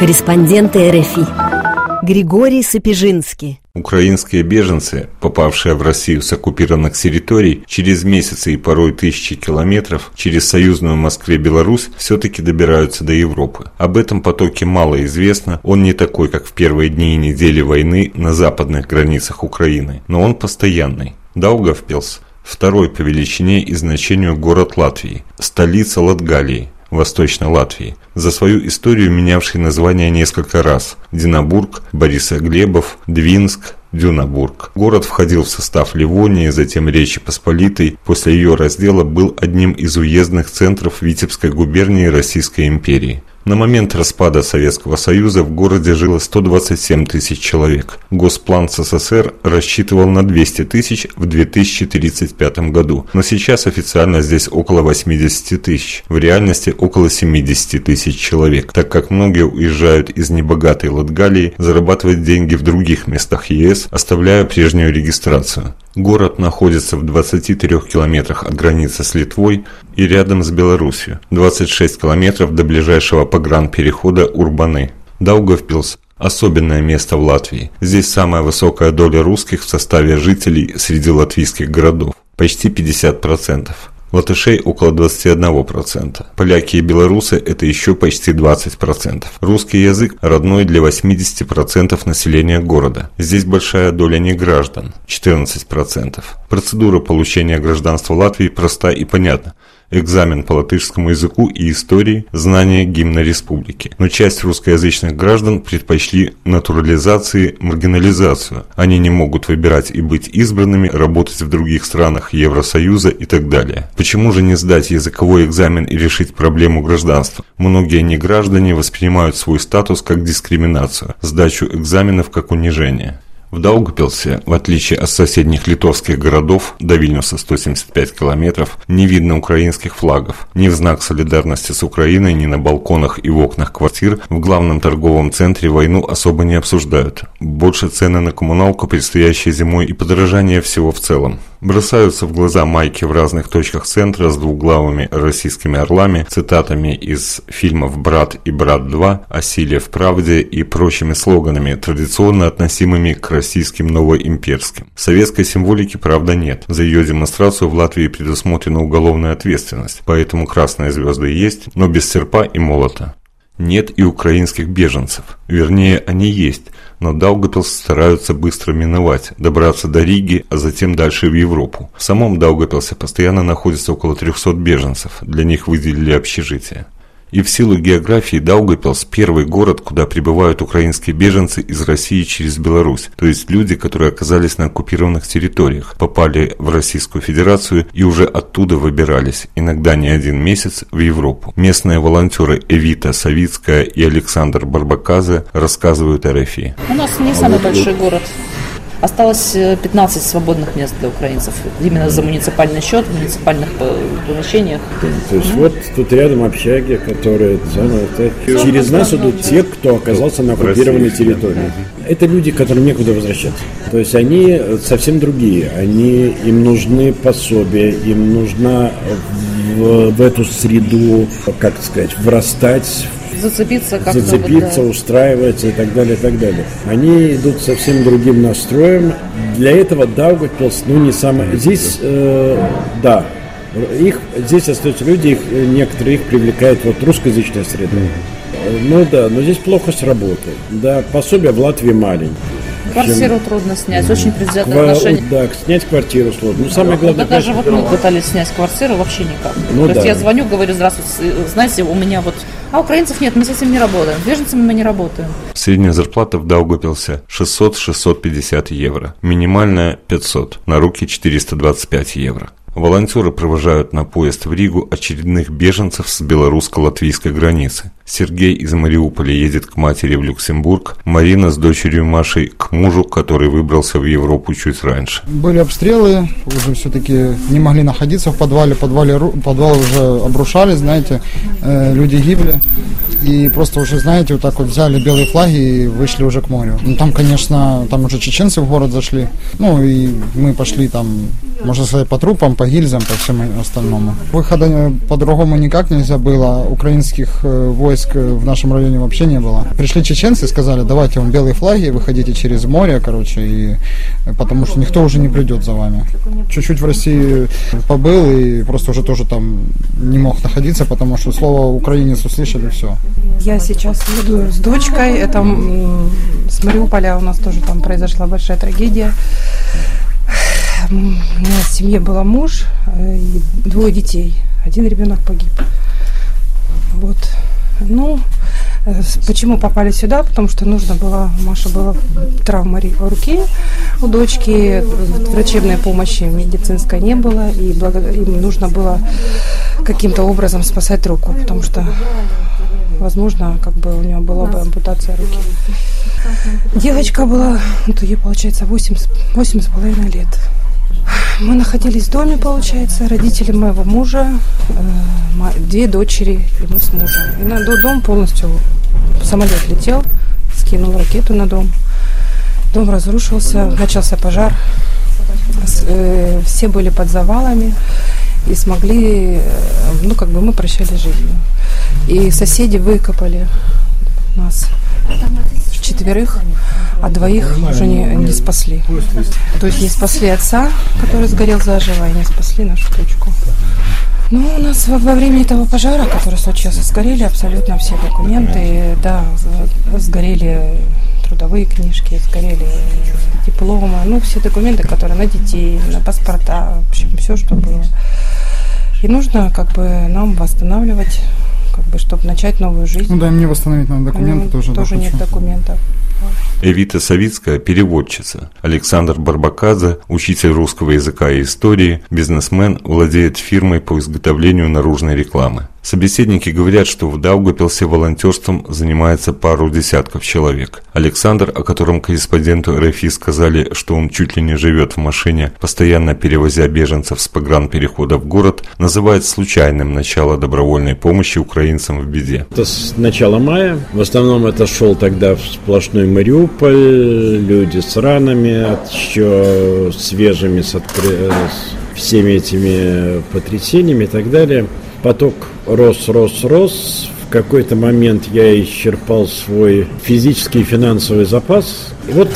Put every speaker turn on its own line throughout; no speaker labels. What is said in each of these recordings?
Корреспонденты РФИ Григорий Сапежинский
Украинские беженцы, попавшие в Россию с оккупированных территорий, через месяцы и порой тысячи километров через союзную Москве-Беларусь все-таки добираются до Европы. Об этом потоке мало известно, он не такой, как в первые дни и недели войны на западных границах Украины, но он постоянный. Даугавпилс – второй по величине и значению город Латвии, столица Латгалии – Восточной Латвии, за свою историю менявший название несколько раз – Динабург, Борисоглебов, Двинск, Дюнабург. Город входил в состав Ливонии, затем Речи Посполитой. После ее раздела был одним из уездных центров Витебской губернии Российской империи. На момент распада Советского Союза в городе жило 127 тысяч человек. Госплан СССР рассчитывал на 200 тысяч в 2035 году, но сейчас официально здесь около 80 тысяч, в реальности около 70 тысяч человек, так как многие уезжают из небогатой Латгалии зарабатывать деньги в других местах ЕС, оставляя прежнюю регистрацию. Город находится в 23 километрах от границы с Литвой и рядом с Белоруссией, 26 километров до ближайшего погранперехода Урбаны. Даугавпилс – особенное место в Латвии. Здесь самая высокая доля русских в составе жителей среди латвийских городов – почти 50% латышей около 21%. Поляки и белорусы – это еще почти 20%. Русский язык родной для 80% населения города. Здесь большая доля неграждан – 14%. Процедура получения гражданства Латвии проста и понятна экзамен по латышскому языку и истории, знание гимна республики. Но часть русскоязычных граждан предпочли натурализации, маргинализацию. Они не могут выбирать и быть избранными, работать в других странах Евросоюза и так далее. Почему же не сдать языковой экзамен и решить проблему гражданства? Многие неграждане воспринимают свой статус как дискриминацию, сдачу экзаменов как унижение. В Даугапилсе, в отличие от соседних литовских городов, до Вильнюса 175 километров, не видно украинских флагов. Ни в знак солидарности с Украиной, ни на балконах и в окнах квартир в главном торговом центре войну особо не обсуждают. Больше цены на коммуналку, предстоящие зимой и подорожание всего в целом. Бросаются в глаза майки в разных точках центра с двуглавыми российскими орлами, цитатами из фильмов «Брат» и «Брат 2», «О силе в правде» и прочими слоганами, традиционно относимыми к российским новоимперским. Советской символики, правда, нет. За ее демонстрацию в Латвии предусмотрена уголовная ответственность, поэтому красные звезды есть, но без серпа и молота. Нет и украинских беженцев. Вернее, они есть, но Даугапилс стараются быстро миновать, добраться до Риги, а затем дальше в Европу. В самом Даугапилсе постоянно находится около 300 беженцев, для них выделили общежитие. И в силу географии Даугапилс – первый город, куда прибывают украинские беженцы из России через Беларусь, то есть люди, которые оказались на оккупированных территориях, попали в Российскую Федерацию и уже оттуда выбирались, иногда не один месяц, в Европу. Местные волонтеры Эвита Савицкая и Александр Барбаказе рассказывают о РФИ.
У нас не самый большой город. Осталось 15 э, свободных мест для украинцев. Именно за муниципальный счет, в муниципальных помещениях.
То есть вот тут рядом общаги, которые. Через нас идут те, кто оказался на оккупированной территории. Это люди, которым некуда возвращаться. То есть они совсем другие. Они, им нужны пособия, им нужна в, в эту среду, как сказать, врастать
зацепиться как-то.
Зацепиться, да. устраиваться и так далее, и так далее. Они идут совсем другим настроем. Для этого Даугавпилс, ну, не самое... Здесь, э, да, их, здесь остаются люди, их, некоторые их привлекает вот русскоязычная среда. Ну да, но здесь плохо с работой. Да, пособие в Латвии маленькое.
Квартиру чем... трудно снять, очень предвзятое Ква... отношение.
Да, снять квартиру сложно. Ну, самое главное...
Да, даже вот мы пытались снять квартиру, вообще никак. Ну, То да. есть я звоню, говорю, здравствуйте, знаете, у меня вот... А украинцев нет, мы с этим не работаем. Беженцами мы не работаем.
Средняя зарплата в Даугапилсе 600-650 евро. Минимальная 500. На руки 425 евро. Волонтеры провожают на поезд в Ригу очередных беженцев с белорусско-латвийской границы. Сергей из Мариуполя едет к матери в Люксембург, Марина с дочерью Машей к мужу, который выбрался в Европу чуть раньше.
Были обстрелы, уже все-таки не могли находиться в подвале, подвале подвал уже обрушали, знаете, э, люди гибли. И просто уже, знаете, вот так вот взяли белые флаги и вышли уже к морю. Ну, там, конечно, там уже чеченцы в город зашли. Ну, и мы пошли там можно сказать, по трупам, по гильзам, по всему остальному. Выхода по-другому никак нельзя было. Украинских войск в нашем районе вообще не было. Пришли чеченцы, сказали, давайте вам белые флаги, выходите через море, короче, и потому что никто уже не придет за вами. Чуть-чуть в России побыл и просто уже тоже там не мог находиться, потому что слово украинец услышали, все.
Я сейчас еду с дочкой, это с Мариуполя у нас тоже там произошла большая трагедия. У меня в семье был муж э, и двое детей. Один ребенок погиб. Вот. Ну, э, почему попали сюда? Потому что нужно было, у Маши была травма руки у дочки, врачебной помощи медицинской не было, и им нужно было каким-то образом спасать руку, потому что, возможно, как бы у нее была бы ампутация руки. Девочка была, ну, ей получается 8, 8 с половиной лет. Мы находились в доме, получается, родители моего мужа, э, две дочери и мы с мужем. И на дом полностью самолет летел, скинул ракету на дом. Дом разрушился, начался пожар. Э, все были под завалами и смогли, э, ну как бы мы прощали жизнь. И соседи выкопали нас четверых, а двоих уже не, не спасли. То есть не спасли отца, который сгорел заживо, и не спасли нашу дочку. Ну, у нас во, во время этого пожара, который случился, сгорели абсолютно все документы. Да, сгорели трудовые книжки, сгорели дипломы, ну, все документы, которые на детей, на паспорта, в общем, все, что было. И нужно как бы нам восстанавливать как бы, чтобы начать новую жизнь.
Ну да, мне восстановить надо документы
ну,
тоже.
Тоже
да,
нет документов.
Эвита Савицкая – переводчица. Александр Барбаказа – учитель русского языка и истории, бизнесмен, владеет фирмой по изготовлению наружной рекламы. Собеседники говорят, что в Даугапилсе волонтерством занимается пару десятков человек. Александр, о котором корреспонденту РФИ сказали, что он чуть ли не живет в машине, постоянно перевозя беженцев с погранперехода в город, называет случайным начало добровольной помощи украинцам в беде.
Это с начала мая. В основном это шел тогда в сплошной Мариуполь, люди с ранами, еще свежими, с, откры... с всеми этими потрясениями и так далее. Поток рос, рос, рос. В какой-то момент я исчерпал свой физический и финансовый запас. И вот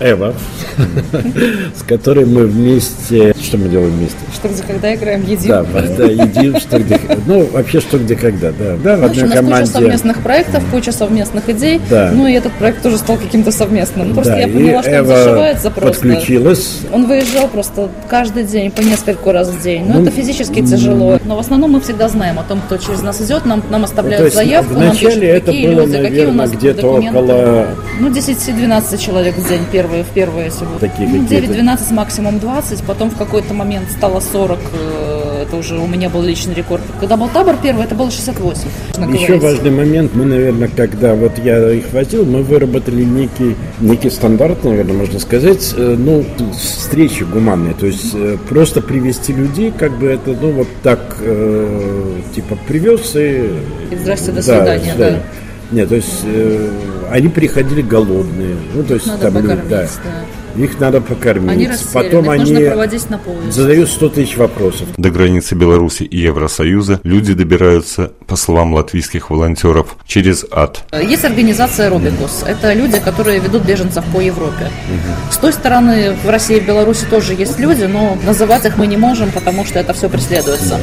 Эва, с которой мы вместе... Что мы делаем вместе?
Что где когда играем, едим.
Да, да едим, что где... Ну, вообще, что где когда, да. Да, в
одной команде. куча совместных проектов, куча совместных идей. Да. Ну, и этот проект тоже стал каким-то совместным. Просто да, я поняла, что Эва он зашивается просто.
подключилась.
Он выезжал просто каждый день, по несколько раз в день. Ну, это физически тяжело. Но в основном мы всегда знаем о том, кто через нас идет. Нам, нам оставляют ну, заявку,
нам пишут,
это
какие было, люди, наверное, какие у нас где-то около...
Ну, 10-12 человек в день первые, в первые.
Такие
ну, 9-12, максимум 20. Потом в какой-то момент стало 40 это уже у меня был личный рекорд. Когда был табор первый, это было 68.
Еще важный момент, мы, наверное, когда вот я их возил, мы выработали некий, некий стандарт, наверное, можно сказать, э, ну, встречи гуманные, то есть э, просто привести людей, как бы это, ну, вот так, э, типа, привез и...
И здрасте, до свидания, да. да.
Нет, то есть э, они приходили голодные. Ну, то есть
Надо там люди, да. да.
Их надо покормить.
Они
Потом они
на
задают 100 тысяч вопросов.
До границы Беларуси и Евросоюза люди добираются, по словам латвийских волонтеров, через ад.
Есть организация Робикус. Это люди, которые ведут беженцев по Европе. Угу. С той стороны в России и Беларуси тоже есть люди, но называть их мы не можем, потому что это все преследуется.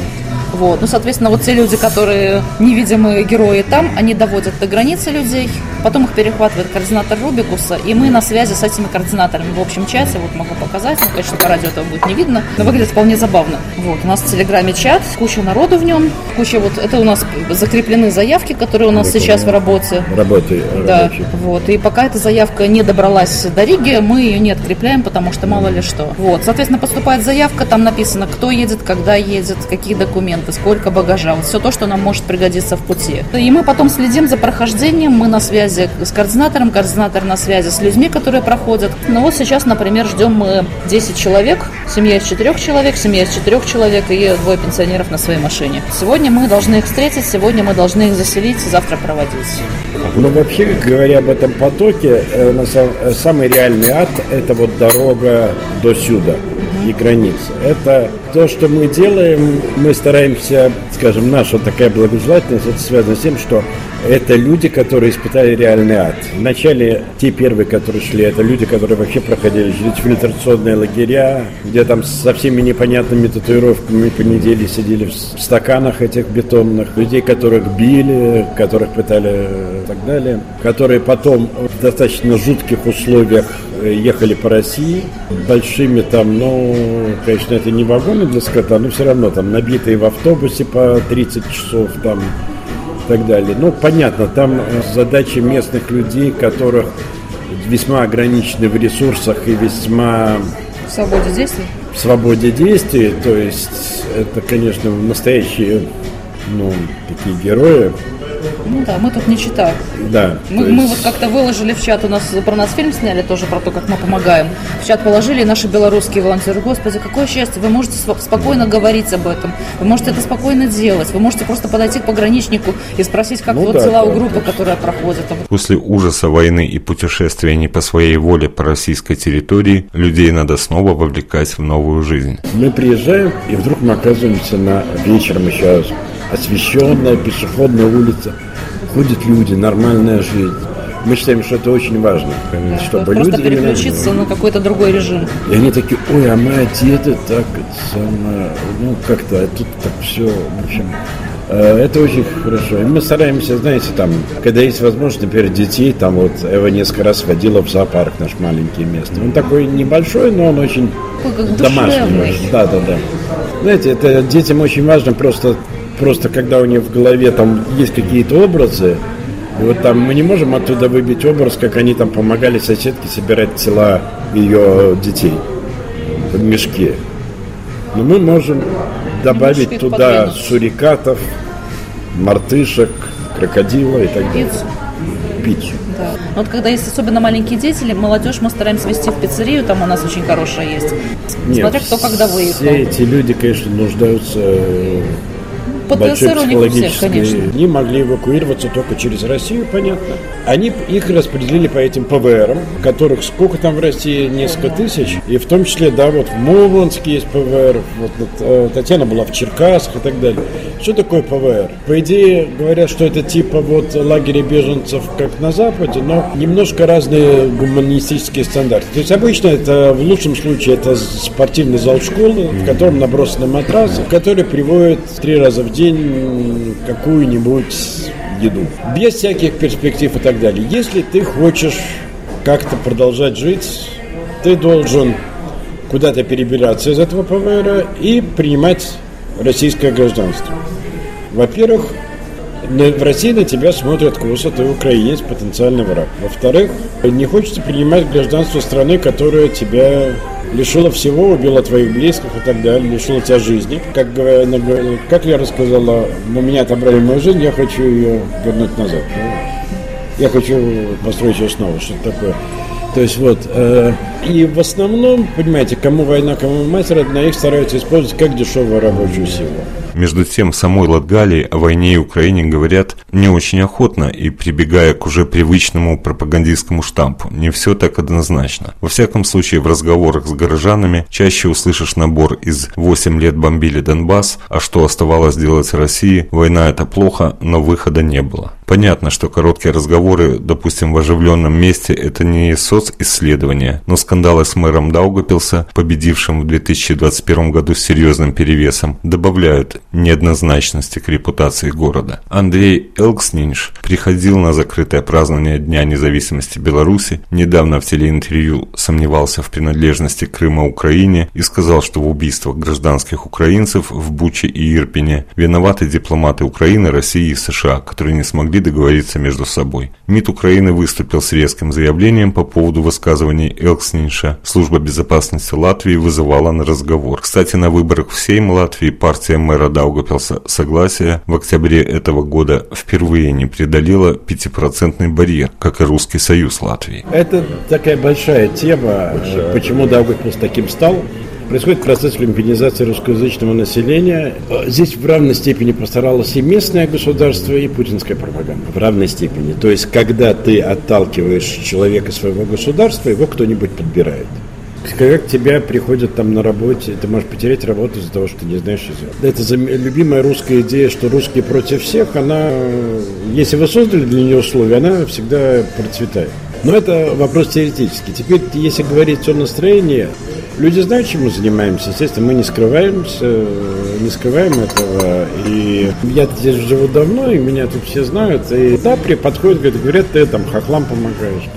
Вот. Ну, соответственно, вот те люди, которые невидимые герои там, они доводят до границы людей, потом их перехватывает координатор Рубикуса, и мы на связи с этими координаторами в общем чате, вот могу показать, ну, конечно, по радио этого будет не видно, но выглядит вполне забавно. Вот, у нас в Телеграме чат, куча народу в нем, куча вот, это у нас закреплены заявки, которые у нас это сейчас в работе.
Работы.
Да, рабочие. вот, и пока эта заявка не добралась до Риги, мы ее не открепляем, потому что мало ли что. Вот, соответственно, поступает заявка, там написано, кто едет, когда едет, какие документы, сколько багажа, вот все то, что нам может пригодиться в пути. И мы потом следим за прохождением, мы на связи с координатором, координатор на связи с людьми, которые проходят. Ну вот сейчас, например, ждем мы 10 человек, Семья из четырех человек, семья из четырех человек и двое пенсионеров на своей машине. Сегодня мы должны их встретить, сегодня мы должны их заселить, завтра проводить.
Ну, вообще, говоря об этом потоке, э, э, самый реальный ад – это вот дорога до сюда и границы. Это то, что мы делаем, мы стараемся, скажем, наша такая благожелательность, это связано с тем, что это люди, которые испытали реальный ад. Вначале те первые, которые шли, это люди, которые вообще проходили через фильтрационные лагеря, где там со всеми непонятными татуировками по неделе сидели в стаканах этих бетонных, людей, которых били, которых пытали э, так далее, которые потом в достаточно жутких условиях э, ехали по России, большими там, ну, конечно, это не вагоны для скота, но все равно там набитые в автобусе по 30 часов там и так далее. Ну, понятно, там э, задачи местных людей, которых весьма ограничены в ресурсах и весьма
В свободе действий?
в свободе действий. То есть это, конечно, настоящие ну, такие герои.
Ну да, мы тут не читаем.
Да.
Мы,
то
мы
есть-
вот как-то выложили в чат, у нас про нас фильм сняли тоже про то, как мы помогаем. В чат положили наши белорусские волонтеры. Господи, какое счастье, вы можете спокойно говорить об этом, вы можете это спокойно делать, вы можете просто подойти к пограничнику и спросить, как
Ну
вот
да,
дела у
да,
группы,
точно.
которая проходит.
После ужаса войны и путешествия не по своей воле по российской территории, людей надо снова вовлекать в новую жизнь.
Мы приезжаем, и вдруг мы оказываемся на вечером еще освещенная пешеходная улица. Ходят люди, нормальная жизнь. Мы считаем, что это очень важно, чтобы
просто
люди именно-
переключиться на какой-то другой режим.
И они такие, ой, а мы одеты так, самое, ну, как-то, а тут так все, в общем, э, это очень хорошо. И мы стараемся, знаете, там, когда есть возможность, например, детей, там вот Эва несколько раз водила в зоопарк наш маленький место. Он такой небольшой, но он очень
как
домашний. Да, да, да. Знаете, это детям очень важно просто, просто когда у них в голове там есть какие-то образы, и вот там мы не можем оттуда выбить образ, как они там помогали соседке собирать тела ее детей в мешке. Но мы можем добавить
Мешки
туда
подвинуть.
сурикатов, мартышек, крокодила и так далее.
Пиццу. Да. Но Вот когда есть особенно маленькие дети, или молодежь, мы стараемся вести в пиццерию, там у нас очень хорошая есть.
Нет,
Смотря кто когда выехал.
Все эти люди, конечно, нуждаются э, большой
у всех.
Они могли эвакуироваться только через Россию, понятно. Они их распределили по этим ПВРам, которых сколько там в России, несколько тысяч. И в том числе, да, вот в Мурманске есть ПВР, вот, вот, э, Татьяна была в Черкасах и так далее. Что такое ПВР? По идее, говорят, что это типа вот лагеря беженцев, как на Западе, но немножко разные гуманистические стандарты. То есть обычно это, в лучшем случае, это спортивный зал школы, в котором набросаны матрасы, который приводит три раза в день какую-нибудь еду. Без всяких перспектив и так далее. Если ты хочешь как-то продолжать жить, ты должен куда-то перебираться из этого ПВР и принимать российское гражданство. Во-первых, в России на тебя смотрят косо, ты украинец, потенциальный враг. Во-вторых, не хочется принимать гражданство страны, которая тебя лишила всего, убила твоих близких и так далее, лишила тебя жизни. Как, говоря- на- как я рассказала, у меня отобрали мою жизнь, я хочу ее вернуть назад. Я хочу построить ее снова, что-то такое. То есть вот, э, и в основном, понимаете, кому война, кому мать родна, их стараются использовать как дешевую рабочую силу.
Между тем, в самой Латгалии о войне и Украине говорят не очень охотно и прибегая к уже привычному пропагандистскому штампу. Не все так однозначно. Во всяком случае, в разговорах с горожанами чаще услышишь набор из «8 лет бомбили Донбасс, а что оставалось делать России? Война это плохо, но выхода не было». Понятно, что короткие разговоры, допустим, в оживленном месте, это не социсследование, но скандалы с мэром Даугапилса, победившим в 2021 году с серьезным перевесом, добавляют неоднозначности к репутации города. Андрей Элкснинш приходил на закрытое празднование Дня независимости Беларуси, недавно в телеинтервью сомневался в принадлежности Крыма Украине и сказал, что в убийствах гражданских украинцев в Буче и Ирпене виноваты дипломаты Украины, России и США, которые не смогли договориться между собой. МИД Украины выступил с резким заявлением по поводу высказываний Элкснинша. Служба безопасности Латвии вызывала на разговор. Кстати, на выборах в Сейм Латвии партия мэра Даугапилса «Согласие» в октябре этого года впервые не преодолела пятипроцентный барьер, как и Русский Союз Латвии.
Это такая большая тема, почему Даугавпилс таким стал. Происходит процесс люмпинизации русскоязычного населения. Здесь в равной степени постаралось и местное государство, и путинская пропаганда. В равной степени. То есть, когда ты отталкиваешь человека своего государства, его кто-нибудь подбирает. Когда к тебя приходят там на работе, ты можешь потерять работу из-за того, что ты не знаешь язык. Это любимая русская идея, что русские против всех, она, если вы создали для нее условия, она всегда процветает. Но это вопрос теоретический. Теперь, если говорить о настроении, люди знают, чем мы занимаемся. Естественно, мы не скрываемся, не скрываем этого. И я здесь живу давно, и меня тут все знают. И да, при подходят, говорят, говорят, ты там хохлам помогаешь.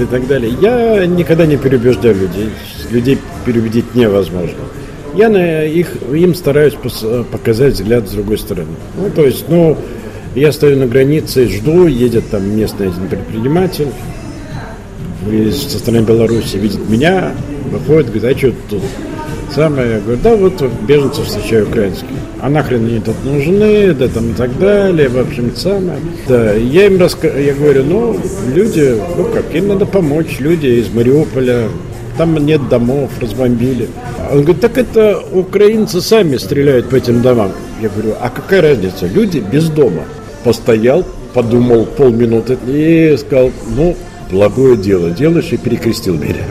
И так далее. Я никогда не переубеждаю людей. Людей переубедить невозможно. Я на их, им стараюсь показать взгляд с другой стороны. Ну, то есть, ну, я стою на границе, жду, едет там местный один предприниматель, со стороны Беларуси видит меня, выходит, говорит, а что тут? Самое, я говорю, да, вот беженцев встречаю украинских. А нахрен они тут нужны, да там и так далее, в общем, самое. Да, я им рассказываю, я говорю, ну, люди, ну как, им надо помочь, люди из Мариуполя, там нет домов, разбомбили. Он говорит, так это украинцы сами стреляют по этим домам. Я говорю, а какая разница, люди без дома. Постоял, подумал полминуты и сказал, ну, благое дело делаешь и перекрестил меня.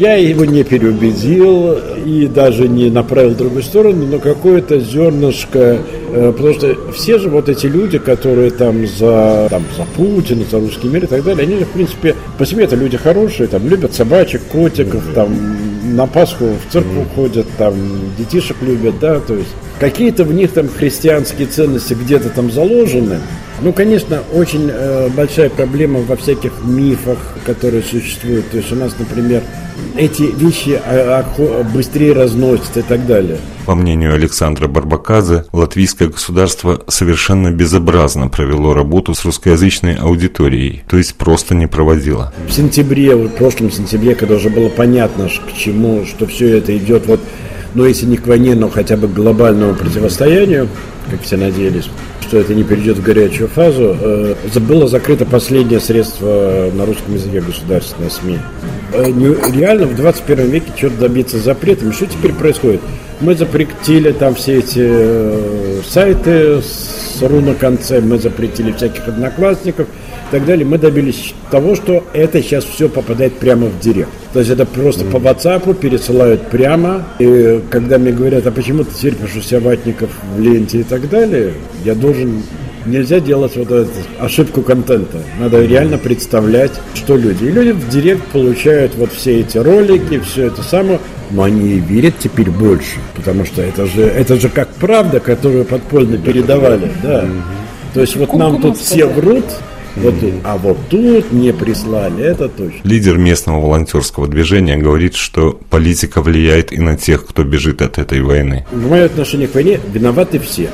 Я его не переубедил и даже не направил в другую сторону, но какое-то зернышко, э, потому что все же вот эти люди, которые там за, там, за Путина, за русский мир и так далее, они, в принципе, по себе это люди хорошие, там, любят собачек, котиков, там, на Пасху в церковь ходят, там, детишек любят, да, то есть какие-то в них там христианские ценности где-то там заложены, ну, конечно, очень э, большая проблема во всяких мифах, которые существуют. То есть у нас, например, эти вещи а, а, быстрее разносятся и так далее.
По мнению Александра Барбаказа, латвийское государство совершенно безобразно провело работу с русскоязычной аудиторией, то есть просто не проводило.
В сентябре, в прошлом сентябре, когда уже было понятно, к чему, что все это идет, вот, ну, если не к войне, но хотя бы к глобальному противостоянию, как все надеялись, что это не перейдет в горячую фазу, э, было закрыто последнее средство на русском языке государственной СМИ. Э, реально в 21 веке что-то добиться запретами. Что теперь происходит? Мы запретили там все эти э, сайты с ру на конце, мы запретили всяких одноклассников – и так далее, мы добились того, что это сейчас все попадает прямо в директ. То есть это просто mm-hmm. по WhatsApp пересылают прямо. И когда мне говорят, а почему ты теперь пишешь себя ватников в ленте и так далее, я должен Нельзя делать вот эту ошибку контента. Надо реально представлять, что люди. И люди в директ получают вот все эти ролики, все это самое, но они верят теперь больше, потому что это же, это же как правда, которую подпольно передавали, да. То есть вот нам тут все врут, вот, а вот тут не прислали, это точно.
Лидер местного волонтерского движения говорит, что политика влияет и на тех, кто бежит от этой войны.
В мое отношение к войне виноваты все.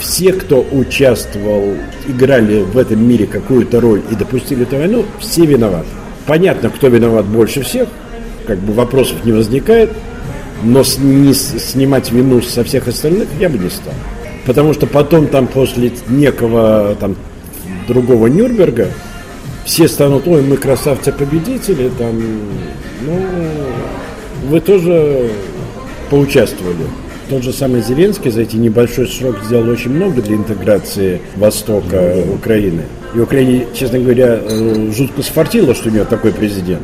Все, кто участвовал, играли в этом мире какую-то роль и допустили эту войну, все виноваты. Понятно, кто виноват больше всех, как бы вопросов не возникает, но с, не снимать вину со всех остальных я бы не стал. Потому что потом там после некого там другого Нюрнберга, все станут, ой, мы красавцы-победители, там, ну, вы тоже поучаствовали. Тот же самый Зеленский за эти небольшой срок сделал очень много для интеграции Востока Украины. И Украине, честно говоря, э, жутко сфартило, что у нее такой президент.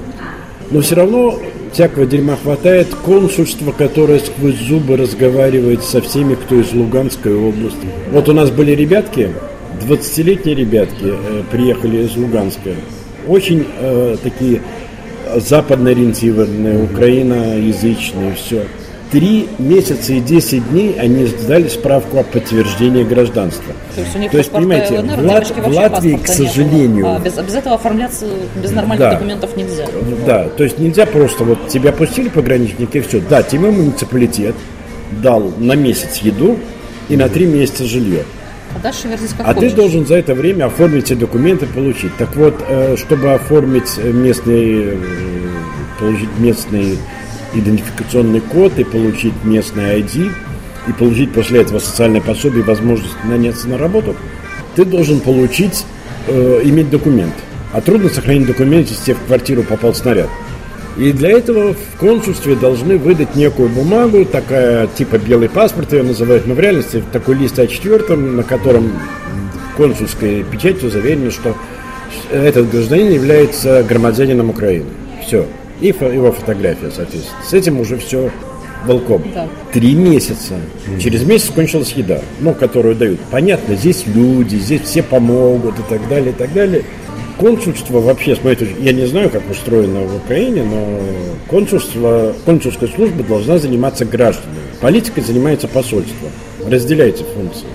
Но все равно всякого дерьма хватает. Консульство, которое сквозь зубы разговаривает со всеми, кто из Луганской области. Вот у нас были ребятки, 20-летние ребятки э, приехали из Луганска. Очень э, такие западно ориентированные, украиноязычные, все. Три месяца и 10 дней они сдали справку о подтверждении гражданства.
То есть, у них То есть понимаете, ЛНР,
в, Лат, в Латвии, к сожалению...
А, без, без этого оформляться без нормальных да, документов нельзя.
Да, то есть нельзя просто вот тебя пустили пограничники и все. Да, тебе муниципалитет дал на месяц еду и на три месяца жилье.
А дальше вернись как
А
хочешь.
ты должен за это время оформить эти документы, получить. Так вот, э, чтобы оформить местный, э, получить местный идентификационный код и получить местный ID, и получить после этого социальное пособие и возможность наняться на работу, ты должен получить, э, иметь документ. А трудно сохранить документ, если тебе в квартиру попал снаряд. И для этого в консульстве должны выдать некую бумагу, такая типа белый паспорт ее называют, но в реальности такой лист А4, на котором консульской печатью заверено, что этот гражданин является громадянином Украины. Все. И его фотография, соответственно. С этим уже все волком. Да. Три месяца. Через месяц кончилась еда, ну, которую дают. Понятно, здесь люди, здесь все помогут и так далее, и так далее. Консульство вообще, с моей точки я не знаю, как устроено в Украине, но консульство, консульская служба должна заниматься гражданами. Политикой занимается посольство. Разделяйте функции.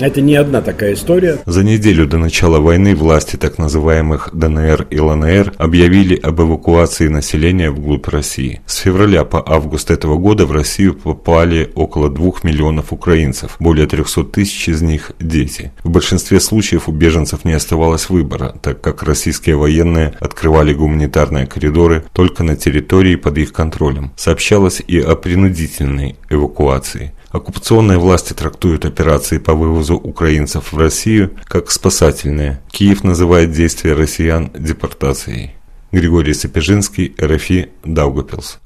Это не одна такая история.
За неделю до начала войны власти так называемых ДНР и ЛНР объявили об эвакуации населения вглубь России. С февраля по август этого года в Россию попали около 2 миллионов украинцев, более 300 тысяч из них – дети. В большинстве случаев у беженцев не оставалось выбора, так как российские военные открывали гуманитарные коридоры только на территории под их контролем. Сообщалось и о принудительной эвакуации. Оккупационные власти трактуют операции по вывозу украинцев в Россию как спасательные. Киев называет действия россиян депортацией. Григорий Сапежинский, РФИ, Даугапилс.